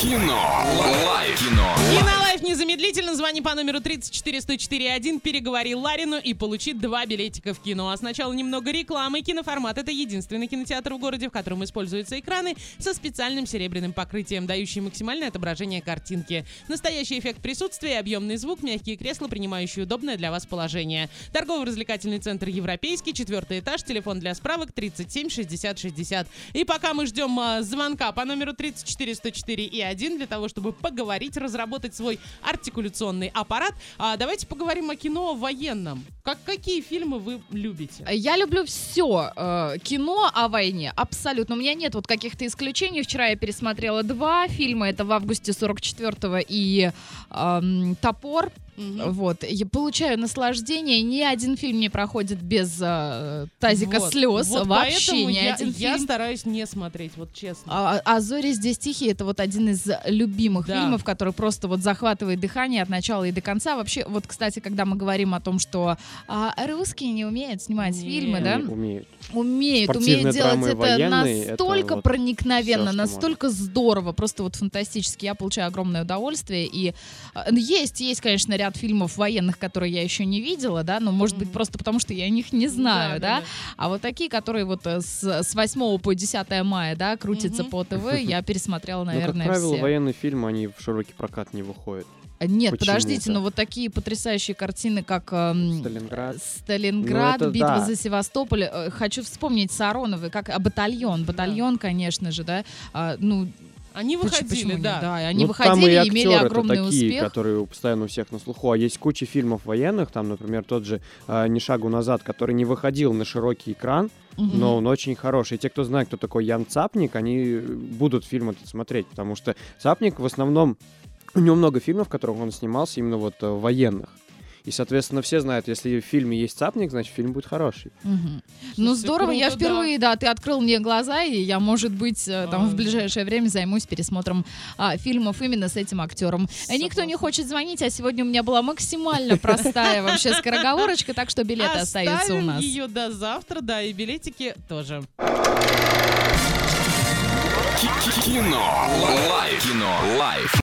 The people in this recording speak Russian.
Кино. Лайф. Кино. Кинолайф незамедлительно. Звони по номеру 34104.1, переговори Ларину и получи два билетика в кино. А сначала немного рекламы. Киноформат — это единственный кинотеатр в городе, в котором используются экраны со специальным серебряным покрытием, дающий максимальное отображение картинки. Настоящий эффект присутствия, объемный звук, мягкие кресла, принимающие удобное для вас положение. Торгово-развлекательный центр «Европейский», четвертый этаж, телефон для справок 37 60 60. И пока мы ждем а, звонка по номеру 34 104 и 1 для того, чтобы поговорить, разработать свой артикуляционный аппарат, а, давайте поговорим о кино военном. Как, какие фильмы вы любите? Я люблю все кино о войне, абсолютно. У меня нет вот каких-то исключений. Вчера я пересмотрела два фильма. Это в августе 44-го и эм, «Топор». Мгм. Вот, я получаю наслаждение. Ни один фильм не проходит без э, тазика Вот, слез. вот Вообще ни я, один я фильм. стараюсь не смотреть, вот честно. А, а «Зори здесь тихие» — это вот один из любимых Да. фильмов, который просто вот захватывает дыхание от начала и до конца. Вообще, вот, кстати, когда мы говорим о том, что а, русские не умеют снимать Нет. фильмы, да? Уме- Умеют. Умеют, Спортивные умеют делать это военные, это настолько вот проникновенно, что настолько здорово, просто вот фантастически. Я получаю огромное удовольствие. И э, есть, есть, конечно, ряд фильмов военных, которые я еще не видела, да, но может быть просто потому, что я о них не знаю, да. да. А вот такие, которые вот э, с, с 8 по 10 мая, да, крутятся по ТВ, я пересмотрела, Но, наверное, как правило, все. военные фильмы, они в широкий прокат не выходят. Нет, Почему-то. подождите, но вот такие потрясающие картины, как эм, Сталинград. Сталинград, Ну, это битва да. за Севастополь. Э, Хочу вспомнить Сароновы, как а, батальон. Батальон, конечно же, да. А, ну, Они выходили, почему нет? да. да. Они Ну, там выходили и и имели актеры-то огромный такие, успех. которые постоянно у всех на слуху. А есть куча фильмов военных, там, например, тот же э, «Ни шагу назад», который не выходил на широкий экран, Мгм. но он очень хороший. И те, кто знает, кто такой Ян Цапник, они будут фильм этот смотреть, потому что Цапник в основном, у него много фильмов, в которых он снимался именно вот э, военных. И, соответственно, все знают, если в фильме есть Цапник, значит, фильм будет хороший. Мгм. Ну, здорово, я круто, да. впервые, да. ты открыл мне глаза, и я, может быть, э, там А. в ближайшее время займусь пересмотром а, фильмов именно с этим актером. Э, Никто не Согласна. хочет звонить, а сегодня у меня была максимально простая вообще скороговорочка, так что билеты остаются у Оставим нас. ее до завтра, да, и билетики тоже. Кино. Лайф. Кино. Лайф.